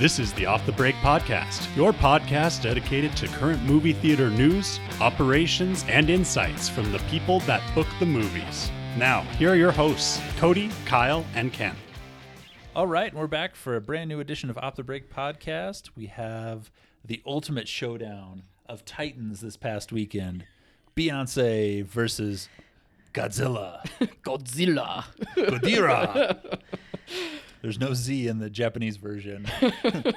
This is the Off the Break Podcast, your podcast dedicated to current movie theater news, operations, and insights from the people that book the movies. Now, here are your hosts, Codi, Kyle, and Ken. All right, and we're back for a brand new edition of Off the Break podcast. We have the ultimate showdown of Titans this past weekend Beyonce versus Godzilla. Godzilla. Gojira. There's no Z in the Japanese version.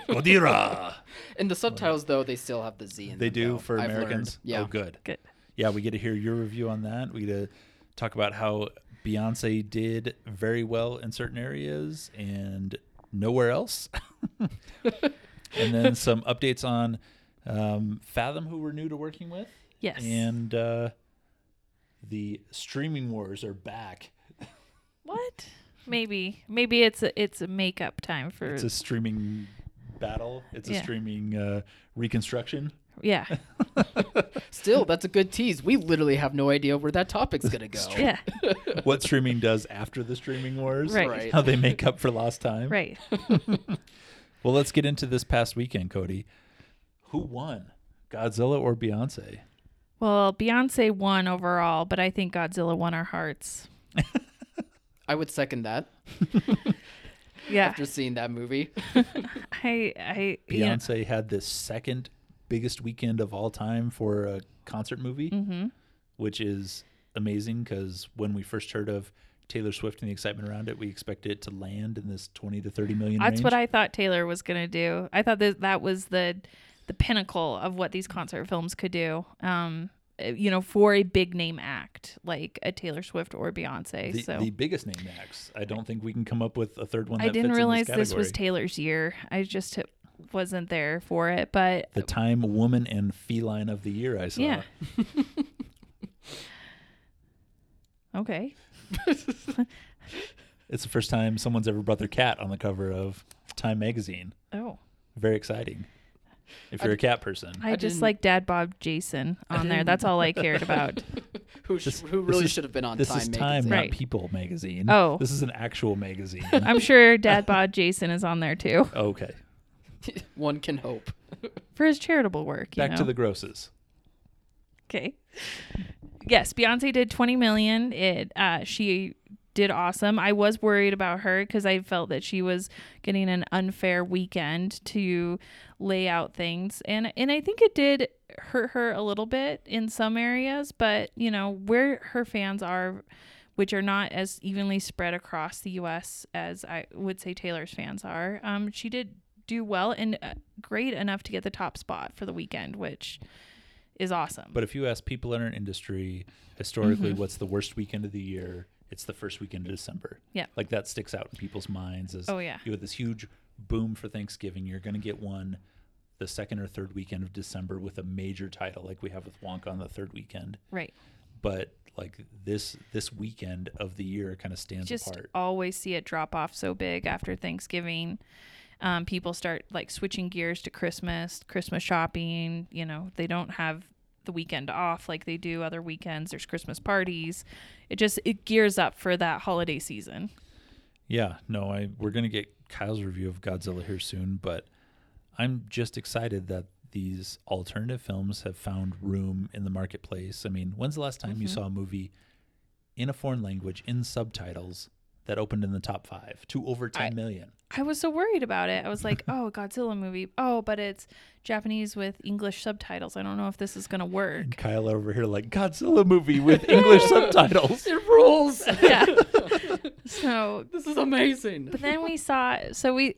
Gojira. In the subtitles, though, they still have the Z in They them, do though. for I've Americans? learned. Yeah. Oh, good. Good. Yeah, we get to hear your review on that. We get to talk about how Beyonce did very well in certain areas and nowhere else. and then some updates on um, Fathom, who we're new to working with. Yes. And uh, the streaming wars are back. What? Maybe. Maybe it's a it's a makeup time for It's a streaming battle, it's a streaming uh, reconstruction. yeah. Still, that's a good tease. We literally have no idea where that topic's going to go. Yeah. what streaming does after the streaming wars, Right. Right. how they make up for lost time. Right. Well, let's get into this past weekend, Codi. Who won, Godzilla or Beyonce? Well, Beyonce won overall, but I think Godzilla won our hearts. I would second that Yeah. after seeing that movie. I I you know- Beyonce had the second biggest weekend of all time for a concert movie, Mhm. which is amazing because when we first heard of Taylor Swift and the excitement around it, we expected it to land in this 20 to 30 million That's range. what I thought Taylor was going to do. I thought that that was the the pinnacle of what these concert films could do. Um uh, you know, for a big name act like a Taylor Swift or Beyonce. the, so the biggest name acts. I don't think we can come up with a third one. That I didn't realize this, this was. Taylor's year. I just wasn't there for it, but the Time Woman and Feline of the Year. I saw. Yeah. okay. It's the first time someone's ever brought their cat on the cover of Time magazine. Oh. Very exciting. If you're a cat person. I, I just didn't- like Dad Bob Jason on there. That's all I cared about. Who, sh- This- who really is- should have been on This Time is Time, magazine. not Right. People magazine. Oh. This is an actual magazine. I'm sure Dad Bob Jason is on there too okay. One can hope. for his charitable work. You Back to the grosses. Okay. Yes, Beyonce did 20 million. It uh she did awesome. I was worried about her cuz I felt that she was getting an unfair weekend to lay out things and and I think it did hurt her a little bit in some areas, but you know, where her fans are which are not as evenly spread across the US as I would say Taylor's fans are. Um she did do well and uh, great enough to get the top spot for the weekend, which is awesome. But if you ask people in our industry, historically, Mm-hmm. what's the worst weekend of the year? It's the first weekend of December. Yeah. Like that sticks out in people's minds as Oh, yeah. you have this huge boom for Thanksgiving. You're going to get one the second or third weekend of December with a major title like we have with Wonka on the third weekend. Right. But like this this weekend of the year kind of stands Just apart. always see it drop off so big after Thanksgiving. Um, people start like switching gears to Christmas, Christmas shopping. You know, they don't have the weekend off like they do other weekends. There's Christmas parties. It just it gears up for that holiday season. Yeah, no, I we're gonna get Kyle's review of Godzilla here soon, but I'm just excited that these alternative films have found room in the marketplace. I mean, when's the last time you mm-hmm. saw a movie in a foreign language in subtitles that opened in the top five to over ten I- million? I was so worried about it. I was like, oh, Godzilla movie. Oh, but it's Japanese with English subtitles. I don't know if this is gonna work. And Kyle over here like Godzilla movie with English subtitles. It rules. yeah. So this is amazing. But then we saw so we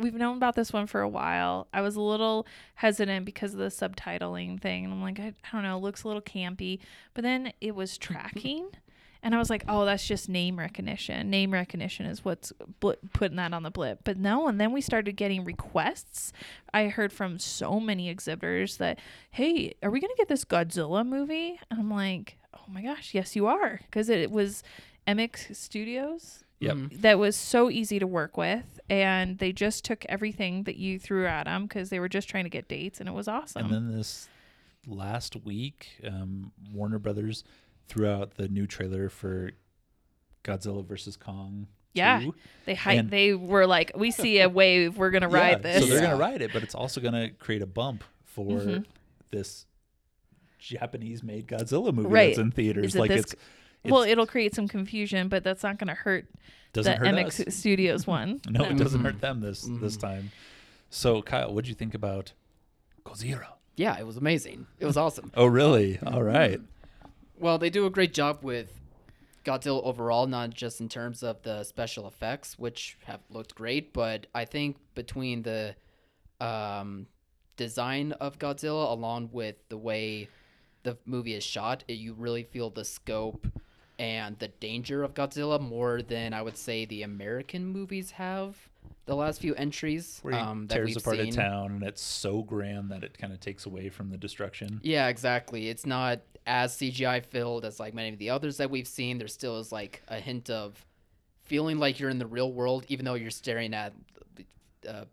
we've known about this one for a while. I was a little hesitant because of the subtitling thing. And I'm like, I, I don't know, it looks a little campy. But then it was tracking. And I was like, oh, that's just name recognition. Name recognition is what's bl- putting that on the blip. But no, and then we started getting requests. I heard from so many exhibitors that, hey, are we going to get this Godzilla movie? And I'm like, oh my gosh, yes, you are. Because it, was MX Studios Yep. Mhm. that was so easy to work with and they just took everything that you threw at them because they were just trying to get dates and it was awesome And then this last week, um, Warner Brothers threw out the new trailer for Godzilla versus Kong Yeah. too. They hype. And- They were like, we see a wave. We're gonna ride Yeah, this. So they're Yeah. gonna ride it, but it's also gonna create a bump for Mm-hmm. this Japanese-made Godzilla movie Right. that's in theaters. Is it like this- it's, it's well, it'll create some confusion, but that's not gonna hurt doesn't the hurt MX us. Studios one. No, it Mhm. doesn't hurt them this this Mm-hmm. time. So Kyle, what'd you think about Godzilla? Yeah, it was amazing. It was awesome. Oh, really? All right. Well, they do a great job with Godzilla overall, not just in terms of the special effects, which have looked great, but I think between the um, design of Godzilla along with the way the movie is shot, it, you really feel the scope and the danger of Godzilla more than I would say the American movies have. The last few entries Where he um, that tears apart seen. a town, and it's so grand that it kind of takes away from the destruction. Yeah, exactly. It's not as CGI filled as like many of the others that we've seen. There still is like a hint of feeling like you're in the real world, even though you're staring at uh,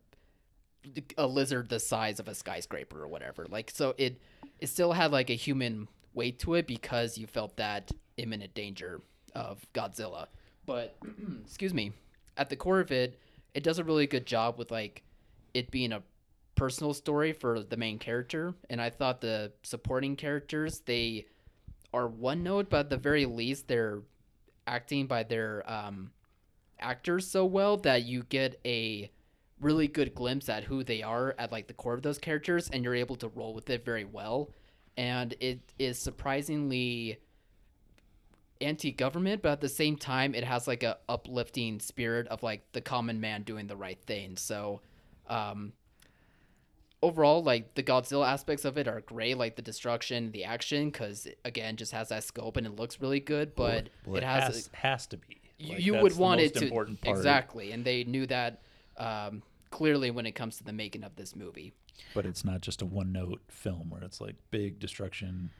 a lizard the size of a skyscraper or whatever. Like, so it it still had like a human weight to it because you felt that imminent danger of Godzilla. But excuse me, at the core of it, it does a really good job with like it being a personal story for the main character and i thought the supporting characters they are one note but at the very least they're acting by their um, actors so well that you get a really good glimpse at who they are at like the core of those characters and you're able to roll with it very well. And it is surprisingly anti-government but at the same time it has like a uplifting spirit of like the common man doing the right thing. So um overall like the godzilla aspects of it are great like the destruction the action because again just has that scope and it looks really good but Well, it has, has, has to be. you, Like, you would want it to part. exactly and they knew that um clearly when it comes to the making of this movie but it's not just a one-note film where it's like big destruction,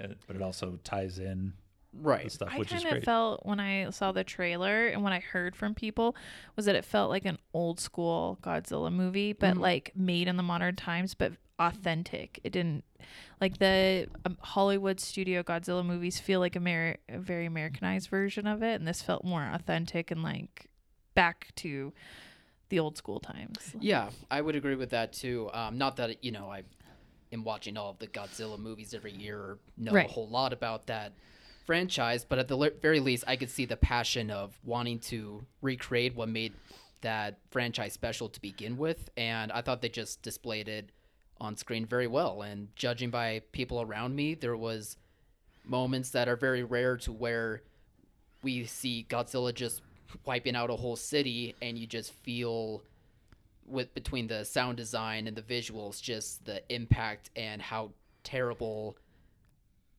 uh, but it also ties in right stuff, I which is kind of felt when I saw the trailer and what I heard from people was that it felt like an old school Godzilla movie, but Mhm. like made in the modern times, but authentic. It didn't like the um, Hollywood studio Godzilla movies feel like Amer- a very Americanized version of it, and this felt more authentic and like back to the old school times. Yeah, I would agree with that too. Um, not that you know I am watching all of the Godzilla movies every year or know Right. a whole lot about that franchise, but at the le- very least, I could see the passion of wanting to recreate what made that franchise special to begin with, and I thought they just displayed it on screen very well. And judging by people around me, there was moments that are very rare to where we see Godzilla just wiping out a whole city, and you just feel with between the sound design and the visuals, just the impact and how terrible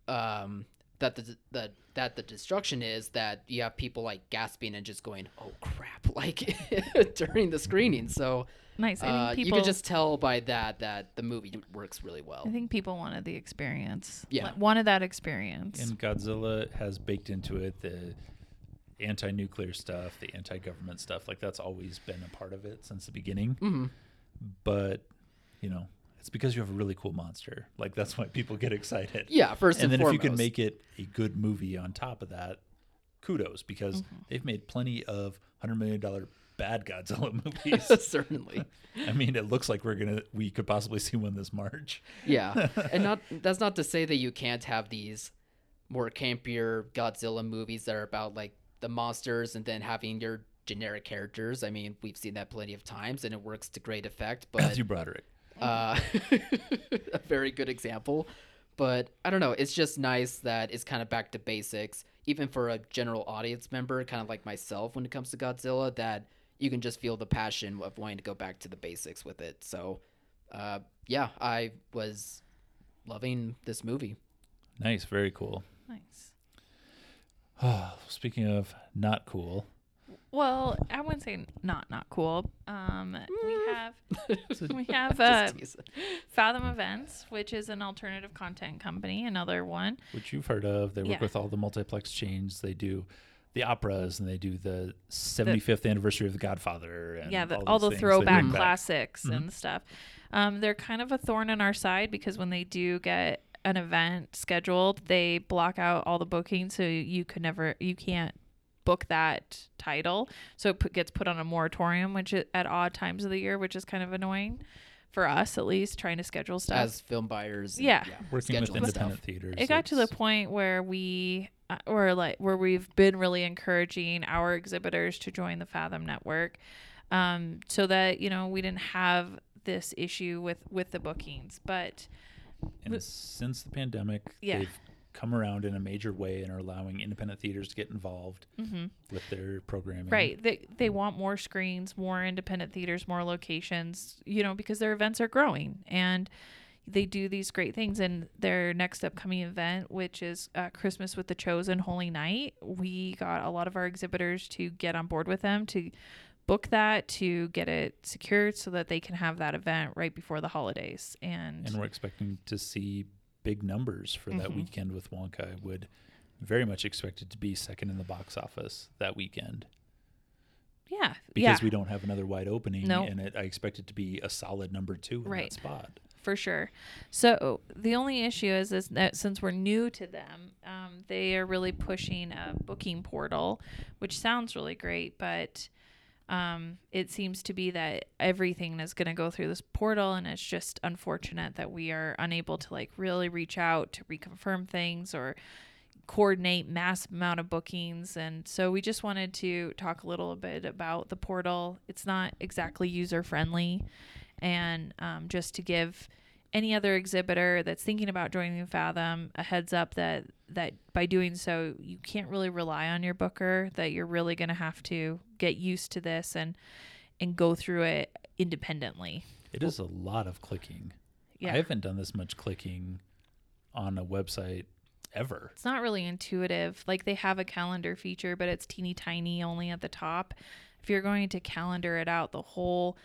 um, that the, the that the destruction is. That you have people like gasping and just going, "Oh crap!" like during the screening. So Nice. I uh, think you people could just tell by that that the movie works really well. I think people wanted the experience. Yeah. Like, wanted that experience. And Godzilla has baked into it the anti-nuclear stuff, the anti-government stuff. Like that's always been a part of it since the beginning. hmm But you know, it's because you have a really cool monster. Like that's why people get excited. Yeah, first and and, then foremost. if you can make it a good movie on top of that, kudos because Mm-hmm. they've made plenty of hundred million dollar bad Godzilla movies. certainly. I mean, it looks like we're gonna we could possibly see one this March. Yeah, and not that's not to say that you can't have these more campier Godzilla movies that are about like the monsters and then having your generic characters. I mean, we've seen that plenty of times, and it works to great effect. But Matthew Broderick. Uh, a very good example. But I don't know. It's just nice that it's kind of back to basics, even for a general audience member, kind of like myself, when it comes to Godzilla. That you can just feel the passion of wanting to go back to the basics with it. So, uh, yeah, I was loving this movie. Nice, very cool. nice. Speaking of not cool, Well, I wouldn't say not not cool. Um, we have we have uh. Fathom Events, which is an alternative content company, another one. which you've heard of, they work Yeah. with all the multiplex chains. They do the operas and they do the 75th anniversary of The Godfather. And yeah, the, all, all, these the things they throwback bring back. classics Mhm. and stuff. Um, they're kind of a thorn in our side because when they do get an event scheduled, they block out all the bookings, so you could never, you can't book that title. So it put, gets put on a moratorium, which is at odd times of the year, which is kind of annoying for us at least trying to schedule stuff. as film buyers. and- Yeah. Working with independent stuff. theaters. it got to the point where we uh, or like where we've been really encouraging our exhibitors to join the fathom network um, so that you know we didn't have this issue with with the bookings but And since the pandemic, Yeah. they've come around in a major way and are allowing independent theaters to get involved with their programming. right. They they want more screens more independent theaters more locations you know because their events are growing and they do these great things. And their next upcoming event which is uh, christmas with the chosen holy night we got a lot of our exhibitors to get on board with them to book that to get it secured so that they can have that event right before the holidays. And, And we're expecting to see big numbers for that Mhm. weekend with Wonka. I would very much expect it to be second in the box office that weekend yeah because yeah we don't have another wide opening. No. And it, I expect it to be a solid number two in Right. that spot. for sure. So the only issue is, is that since we're new to them, um, they are really pushing a booking portal, which sounds really great, but um, it seems to be that everything is going to go through this portal, and it's just unfortunate that we are unable to like really reach out to reconfirm things or coordinate mass amount of bookings. And so we just wanted to talk a little bit about the portal. It's not exactly user friendly and um, just to give any other exhibitor that's thinking about joining Fathom a heads up that that by doing so you can't really rely on your booker that you're really going to have to get used to this and and go through it independently. It is a lot of clicking. Yeah. I haven't done this much clicking on a website ever. It's not really intuitive. Like they have a calendar feature, but it's teeny tiny only at the top. If you're going to calendar it out, the whole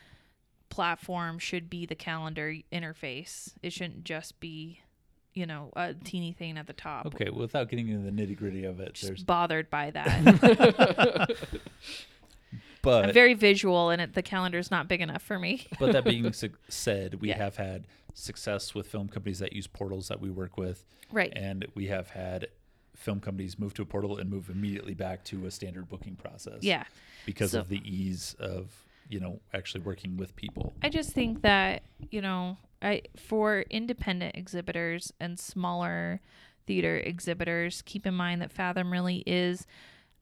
platform should be the calendar interface. It shouldn't just be, you know, a teeny thing at the top. Okay, without getting into the nitty gritty of it, Just there's bothered by that. but I'm very visual and it, the is not big enough for me. but that being su- said, we Yeah. have had success with film companies that use portals that we work with, Right. and we have had film companies move to a portal and move immediately back to a standard booking process. Yeah. because So- of the ease of you know actually working with people. I just think that, you know, I for independent exhibitors and smaller theater exhibitors, keep in mind that Fathom really is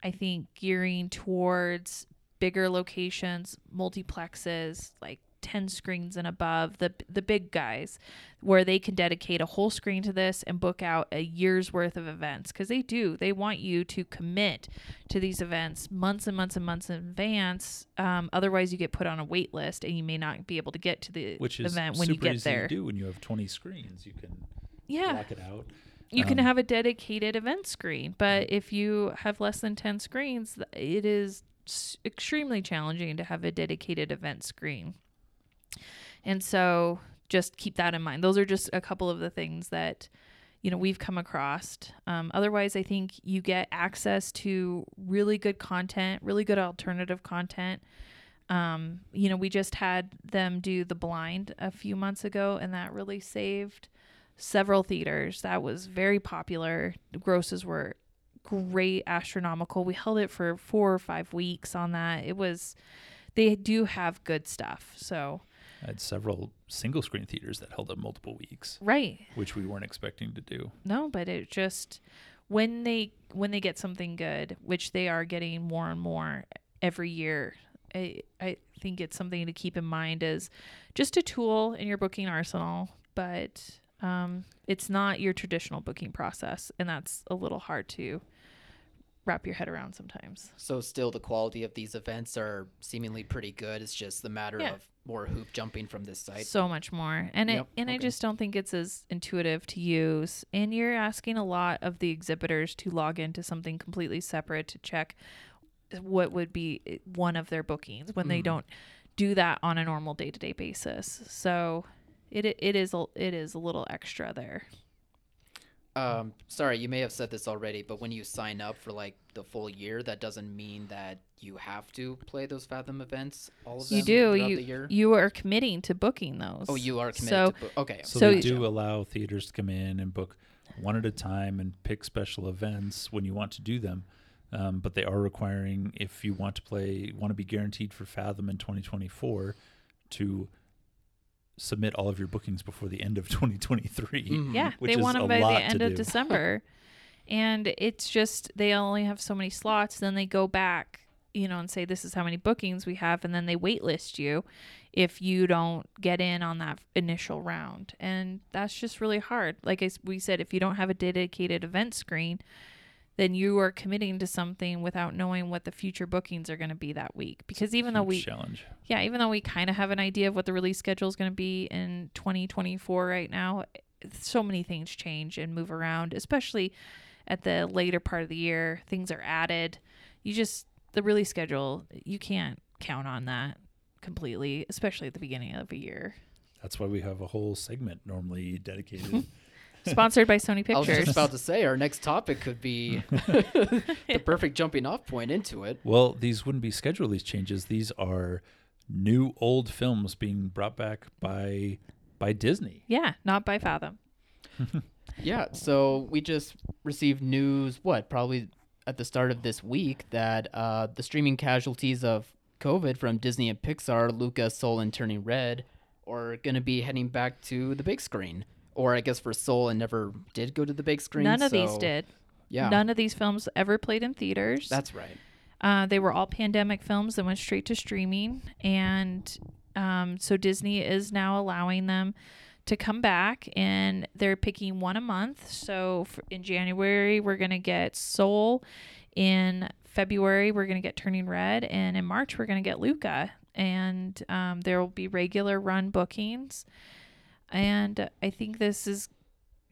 I think gearing towards bigger locations, multiplexes, like 10 screens and above, the the big guys where they can dedicate a whole screen to this and book out a year's worth of events cuz they do. They want you to commit to these events months and months and months in advance. Um, otherwise, you get put on a wait list and you may not be able to get to the Which is event when you get easy there. to do when you have 20 screens. You can Yeah. block it out. You can Um, have a dedicated event screen, but if you have less than 10 screens, it is extremely challenging to have a dedicated event screen. And so just keep that in mind. Those are just a couple of the things that you know we've come across. Um, otherwise, I think you get access to really good content, really good alternative content. Um, you know, we just had them do the blind a few months ago, and that really saved several theaters. That was very popular. Grosses were great, astronomical. We held it for four or five weeks on that. It was, they do have good stuff. So, I had several single screen theaters that held up multiple weeks, right. which we weren't expecting to do. No, but it just when they when they get something good, which they are getting more and more every year. I I think it's something to keep in mind as just a tool in your booking arsenal, but um, it's not your traditional booking process, and that's a little hard to wrap your head around sometimes. So still, the quality of these events are seemingly pretty good. It's just the matter Yeah. of more hoop jumping from this site. So much more. And Yep, it, and I just don't think it's as intuitive to use. And you're asking a lot of the exhibitors to log into something completely separate to check what would be eh, one of their bookings when they Mhm. don't do that on a normal day-to-day basis. So it it is a, it is a little extra there. Um, sorry, you may have said this already, but when you sign up for like the full year, that doesn't mean that you have to play those Fathom events. All of them You do you the year. you are committing to booking those. oh, you are committed. So to book. Okay. So, So they you- do allow theaters to come in and book one at a time and pick special events when you want to do them. Um, but they are requiring if you want to play, want to be guaranteed for Fathom in 2024, to submit all of your bookings before the end of 2023. Mhm. Yeah, which they is want a them by the end of do. December. and it's just they only have so many slots, then they go back, you know, and say this is how many bookings we have and then they waitlist you if you don't get in on that initial round. And that's just really hard. Like I s we said if you don't have a dedicated event screen, then you are committing to something without knowing what the future bookings are going to be that week because even though we challenge. yeah, even though we kind of have an idea of what the release schedule is going to be in 2024 right now, so many things change and move around, especially at the later part of the year. Things are added. You just, the release schedule, you can't count on that completely, especially at the beginning of a year. That's why we have a whole segment normally dedicated. Sponsored by Sony Pictures. I was just about to say our next topic could be the perfect jumping off point into it. well, these wouldn't be schedule these changes. These are new old films being brought back by by Disney. yeah, not by Fathom. Yeah, so we just received news, what, probably at the start of this week, that uh, the streaming casualties of COVID from Disney and Pixar, Luca, Soul, and Turning Red, are going to be heading back to the big screen. Or I guess for Soul, and never did go to the big screen. None of these did. Yeah, None of these films ever played in theaters. that's right. Uh, they were all pandemic films that went straight to streaming, and um, so Disney is now allowing them to come back, and they're picking one a month. So in January we're gonna get Soul, in February we're gonna get Turning Red, and in March we're gonna get Luca, and um, there will be regular run bookings, and I think this is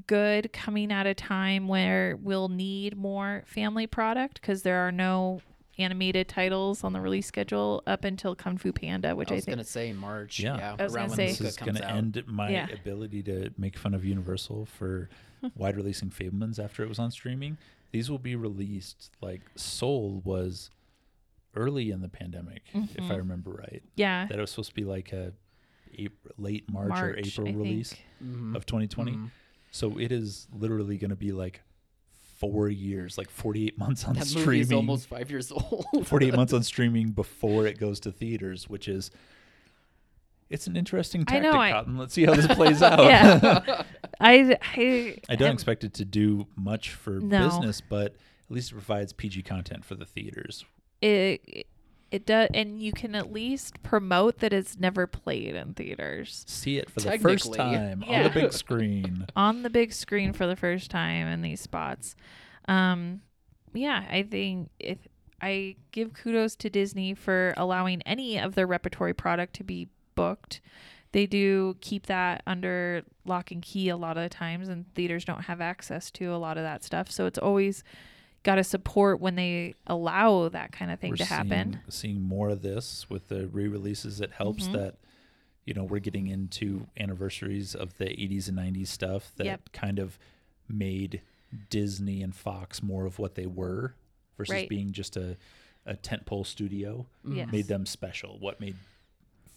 good coming at a time where we'll need more family product because there are no animated titles on the release schedule up until Kung Fu Panda, which I I, was think going to say March. Yeah. Yeah, I was around gonna when say- This is gonna out. end my Yeah. ability to make fun of Universal for wide releasing Fabelmans after it was on streaming. These will be released like Soul was early in the pandemic, if I Mhm. remember right. yeah, That it was supposed to be like a April, late March, or April I release think. Mhm. of 2020. Mhm. So it is literally going to be like four years, like 48 months on That movie streaming. is almost five years old. 48 months on streaming before it goes to theaters, which is it's an interesting I tactic, know, I- Cotton. Let's see how this plays out. Yeah. I, I, I don't am- expect it to do much for No. business, but at least it provides PG content for the theaters. it. It does, and you can at least promote that it's never played in theaters See it for the first Technically. time on the big screen. on the big screen for the first time in these spots. Um, yeah, I think if I give kudos to Disney for allowing any of their repertory product to be booked. They do keep that under lock and key a lot of the times, and theaters don't have access to a lot of that stuff. So it's always got to support when they allow that kind of thing we're to happen. Seeing, seeing more of this with the re-releases. It helps Mhm. that you know we're getting into anniversaries of the 80s and 90s stuff that Yep. kind of made Disney and Fox more of what they were versus Right. being just a a tentpole studio. Yes. Made them special. What made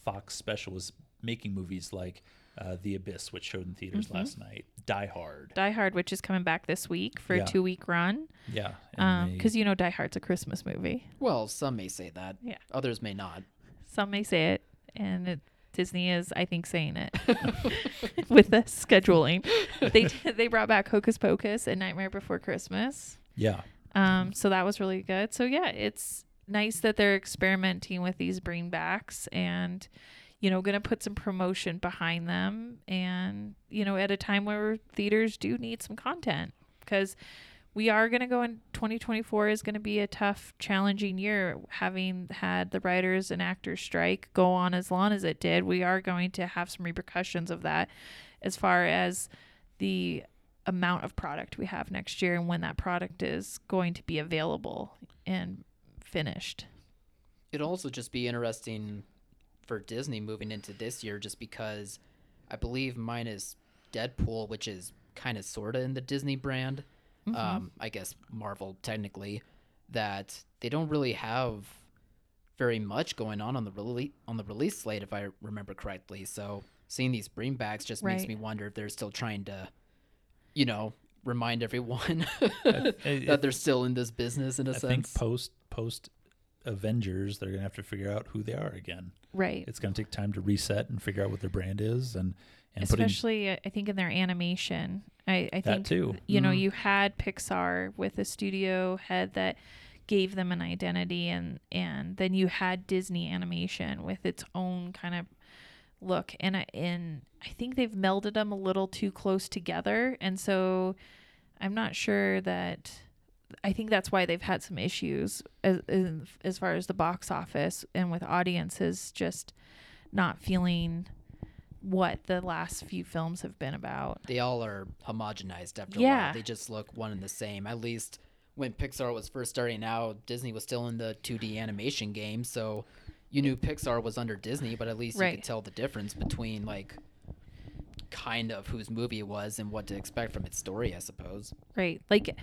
Fox special was making movies like uh, The Abyss, which showed in theaters Mhm. last night. Die Hard. Die Hard, which is coming back this week for Yeah. a two week run, Yeah. and they- because you know Die Hard's a Christmas movie. Well, some may say that. Yeah. Others may not. Some may say it, and it, Disney is, I think, saying it with the scheduling. They they brought back Hocus Pocus and Nightmare Before Christmas, yeah. um, so that was really good. So yeah, it's nice that they're experimenting with these bringbacks and you know going to put some promotion behind them, and you know at a time where theaters do need some content. Because we are going to go in 2024 is going to be a tough challenging year having had the writers and actors strike go on as long as it did. We are going to have some repercussions of that as far as the amount of product we have next year and when that product is going to be available and finished. It'll also just be interesting for Disney moving into this year just because I believe mine is Deadpool, which is kind of sort of in the Disney brand. Mm-hmm. Um, I guess Marvel technically, that they don't really have very much going on on the release on the release slate, if I remember correctly. So seeing these bringbacks just makes me wonder if they're still trying to, you know, remind everyone that they're still in this business in a I sense. I think post post Avengers, they're gonna have to figure out who they are again. Right. It's gonna take time to reset and figure out what their brand is, and and putting Especially, uh, I think in their animation. I, I that think too. you know Mhm. you had Pixar with a studio head that gave them an identity, and and then you had Disney Animation with its own kind of look, and I and I think they've melded them a little too close together, and so I'm not sure that. I think that's why they've had some issues as as, far as the box office and with audiences just not feeling what the last few films have been about. they all are homogenized after a while. They just look one and the same. At least when Pixar was first starting out, Disney was still in the 2D animation game, so you knew Pixar was under Disney, but at least you could tell the difference between like kind of whose movie it was and what to expect from its story, I suppose. Right. Like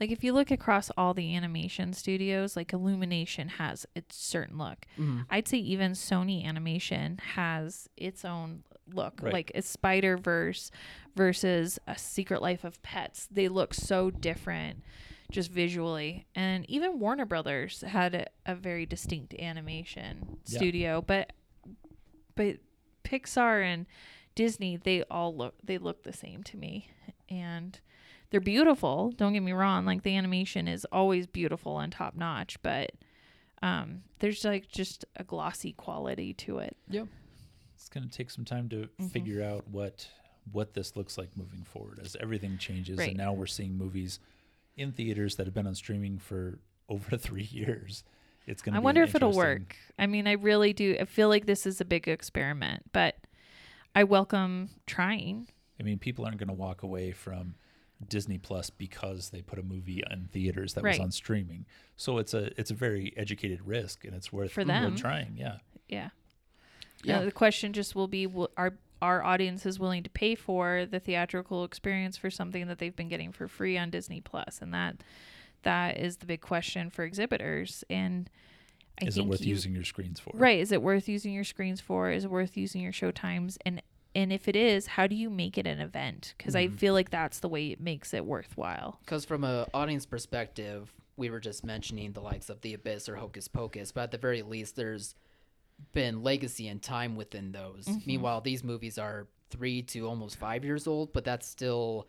like if you look across all the animation studios, like Illumination has its certain look. Mhm. I'd say even Sony Animation has its own look. Right. Like a Spider Verse versus a Secret Life of Pets. They look so different just visually. And even Warner Brothers had a, a very distinct animation Yeah. studio. But but Pixar and Disney, they all look they look the same to me. And they're beautiful, don't get me wrong. Like the animation is always beautiful and top notch, but um there's like just a glossy quality to it. Yep. It's gonna take some time to Mm-hmm. figure out what what this looks like moving forward as everything changes, Right. and now we're seeing movies in theaters that have been on streaming for over three years. It's gonna. I be wonder if it'll work. I mean, I really do. I feel like this is a big experiment, but I welcome trying. I mean, people aren't going to walk away from Disney Plus because they put a movie in theaters that was on streaming. So it's a it's a very educated risk, and it's worth For worth them. trying. Yeah, Yeah. Yeah. Now, the question just will be: will, Are our audiences willing to pay for the theatrical experience for something that they've been getting for free on Disney Plus? And that that is the big question for exhibitors. And I is it worth you, using your screens for? Right. Is it worth using your screens for? Is it worth using your show times? And and if it is, how do you make it an event? Because I mm-hmm. feel like that's the way it makes it worthwhile. Because from an audience perspective, we were just mentioning the likes of The Abyss or Hocus Pocus, but at the very least, there's been legacy and time within those. Mm-hmm. Meanwhile, these movies are three to almost five years old, but that's still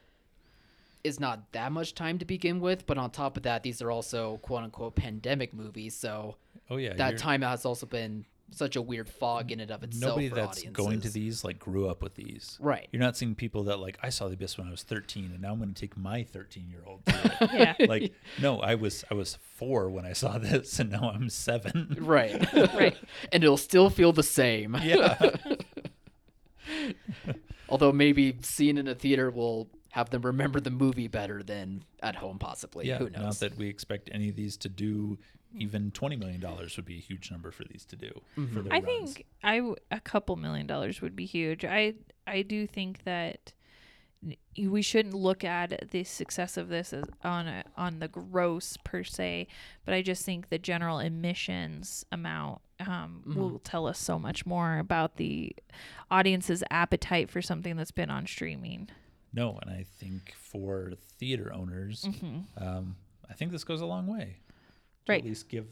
is not that much time to begin with. But on top of that, these are also quote unquote pandemic movies, so Oh yeah, that time has also been such a weird fog in and of itself. Nobody for that's audiences. going to these like grew up with these. Right. You're not seeing people that like I saw the abyss when I was 13, and now I'm going to take my 13 year old. Yeah. like no, I was I was four when I saw this, and now I'm seven. Right. Right. and it'll still feel the same. yeah, Although maybe seeing in a theater will have them remember the movie better than at home, possibly. yeah. Who Not that we expect any of these to do. Even 20 million dollars would be a huge number for these to do. For their I runs. think I w- a couple million dollars would be huge. I I do think that we shouldn't look at the success of this as on a, on the gross per se, but I just think the general emissions amount um, will tell us so much more about the audience's appetite for something that's been on streaming. no, and I think for theater owners, um, I think this goes a long way. To Right. At least give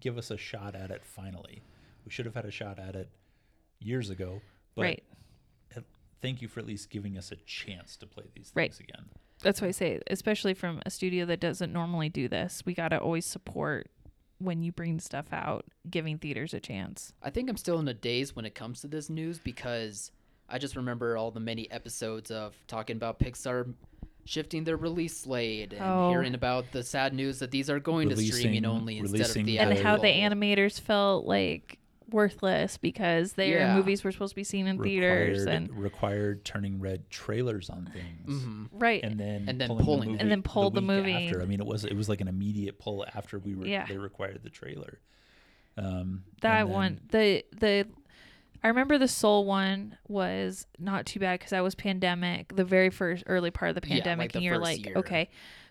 give us a shot at it. Finally, we should have had a shot at it years ago. But right. thank you for at least giving us a chance to play these things Right. again. That's why I say, especially from a studio that doesn't normally do this, we got to always support when you bring stuff out, giving theaters a chance. I think I'm still in a daze when it comes to this news because I just remember all the many episodes of talking about Pixar shifting their release slate and Oh. hearing about the sad news that these are going to streaming only instead of the- and how the animators felt like worthless because their Yeah. movies were supposed to be seen in theaters and required turning red trailers on things. Mhm. right And then And then pulling, pulling the movie And then pulled the week movie. after. I mean, it was it was like an immediate pull after we were Yeah. they required the trailer. Um, that then- one the the I remember the Soul one was not too bad because that was pandemic, the very first early part of the Yeah, like pandemic, the and you're like, year. okay,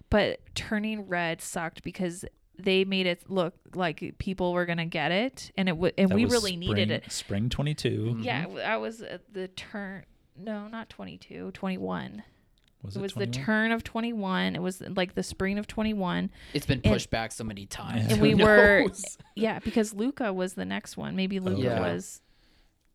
but turning red sucked because they made it look like people were gonna get it, and it w- and that we really needed it. Spring 22. Mhm. Yeah, I was the turn. No, not 22, 21. Was it it was the turn of 21. It was like the spring of 21. It's been And- pushed back so many times. And And we were yeah, because Luca was the next one. Maybe Luca Yeah. was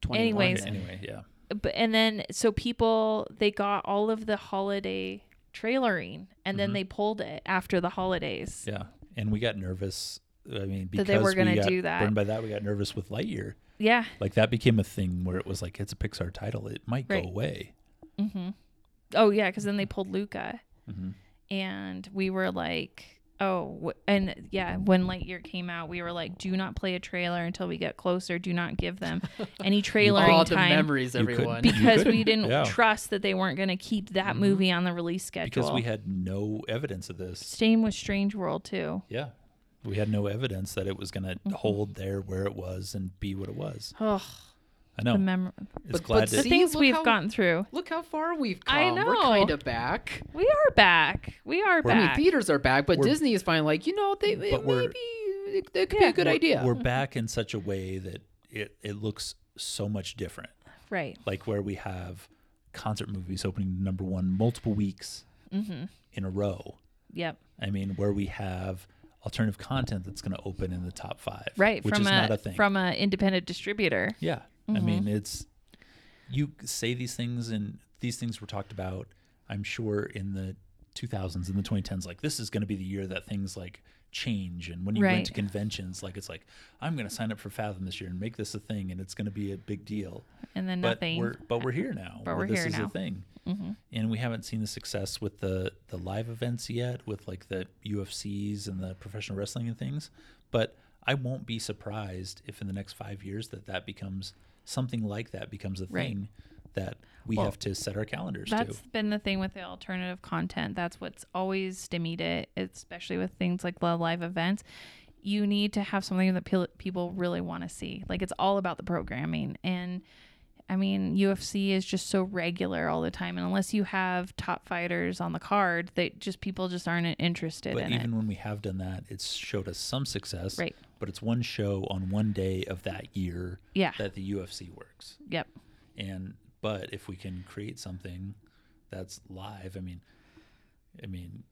21. anyways. Anyway, yeah. but and then so people they got all of the holiday trailering and then Mhm. they pulled it after the holidays. Yeah. And we got nervous. I mean, because That they were gonna got do that. Burned by that, we got nervous with Lightyear. Yeah. Like that became a thing where it was like it's a Pixar title. It might Right. go away. hmm Oh yeah, because then they pulled Luca, hmm and we were like, oh, and yeah, when Lightyear came out, we were like, do not play a trailer until we get closer. Do not give them any trailering All the time memories, You couldn't- everyone. You because we didn't yeah. trust that they weren't going to keep that Mhm. movie on the release schedule. Because we had no evidence of this. Same with Strange World too. Yeah. We had no evidence that it was going to Mhm. hold there where it was and be what it was. Oh, I the know. mem- it's But- glad but to. the See, things we've how- gotten through. Look how far we've come. I know. We're know. kind of back. We are back. We are We're- I mean, theaters are back, but We're- Disney is finally like, you know, they But we're- maybe it, it could Yeah. be a good we're, idea. We're back in such a way that it, it looks so much different. right. Like where we have concert movies opening number one multiple weeks Mm-hmm. in a row. Yep. I mean, where we have alternative content that's going to open in the top five. Right. Which from is a, not a thing. from a independent distributor. Yeah. I Mhm. mean, it's you say these things and these things were talked about, I'm sure in the 2000s and the 2010s like this is going to be the year that things like change and when you Right. went to conventions like it's like I'm going to sign up for Fathom this year and make this a thing and it's going to be a big deal. And then But nothing. we're but we're here now. But we're this here is now. a thing. hmm And we haven't seen the success with the the live events yet with like the UFCs and the professional wrestling and things, but I won't be surprised if in the next 5 years that that becomes something like that becomes a Right. thing that we Well, have to set our calendars That's to. been the thing with the alternative content. That's what's always stymied it, especially with things like the live events. You need to have something that people really want to see. Like it's all about the programming. And I mean, UFC is just so regular all the time. And unless you have top fighters on the card, they just people just aren't interested in it. But in even it. when we have done that, it's showed us some success. Right. But it's one show on one day of that year Yeah. that the UFC works. Yep. and but if we can create something that's live i mean i mean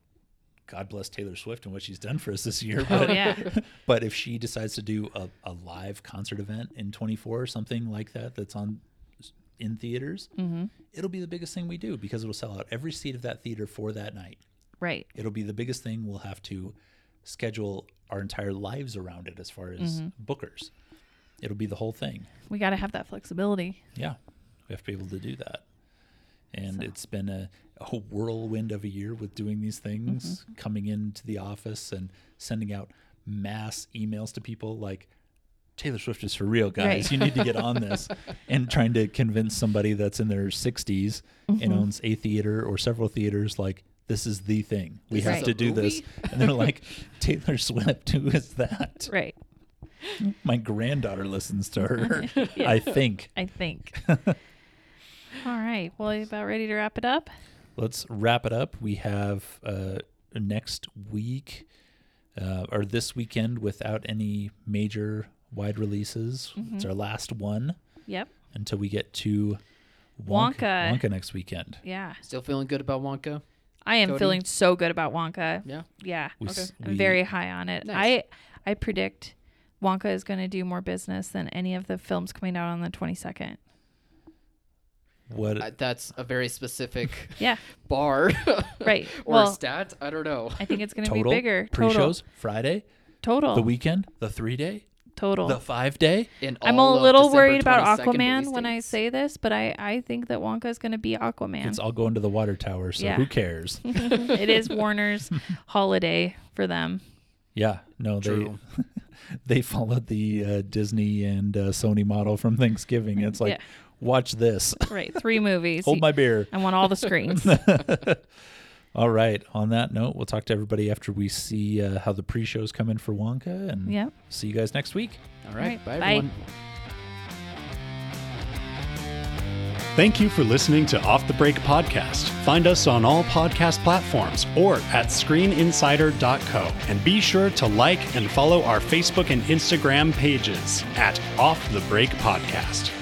god bless taylor swift and what she's done for us this year Oh but, yeah. but if she decides to do a, a live concert event in 24 or something like that that's on in theaters hmm it'll be the biggest thing we do because it'll sell out every seat of that theater for that night Right. it'll be the biggest thing we'll have to schedule our entire lives around it as far as Mm-hmm. bookers it'll be the whole thing We got to have that flexibility. yeah, we have to be able to do that. And So- it's been a, a whirlwind of a year with doing these things, Mm-hmm. coming into the office and sending out mass emails to people like, Taylor Swift is for real, guys. Right. You need to get on this. and trying to convince somebody that's in their 60s Mm-hmm. and owns a theater or several theaters, like, this is the thing. We This have to a do this. And they're like, Taylor Swift, who is that? Right. My granddaughter listens to her, Yeah. I think. I think. All right. Well, you about ready to wrap it up? let's wrap it up. We have uh, next week uh, or this weekend without any major wide releases. It's our last one Yep. until we get to Wonka. Wonka next weekend. Yeah. Still feeling good about Wonka? I am Codi? feeling so good about Wonka. Yeah. Yeah. We, Okay. s- I'm we- very high on it. Nice. I I predict Wonka is going to do more business than any of the films coming out on the 22nd. what Uh, that's a very specific Yeah. bar Right. or well, stat. I don't know. I think it's going to be bigger. Total. pre-shows Friday, Total. the weekend, the three day, Total. the five day. In I'm a little December worried about 22nd Aquaman when I dates. say this, but I, I think that Wonka is going to be Aquaman. It's all going to the water tower, so Yeah. who cares? it is Warner's holiday for them. yeah, no, they True. they followed the uh, Disney and uh, Sony model from Thanksgiving. It's like, Yeah. watch this. Right. Three movies. Hold my beer. I want all the screens. All right. On that note, we'll talk to everybody after we see uh, how the pre-shows come in for Wonka, and yep. see you guys next week. All right. right, Bye, bye. everyone. Thank you for listening to Off the Break Podcast. Find us on all podcast platforms or at screeninsider.co. And be sure to like and follow our Facebook and Instagram pages at Off the Break Podcast.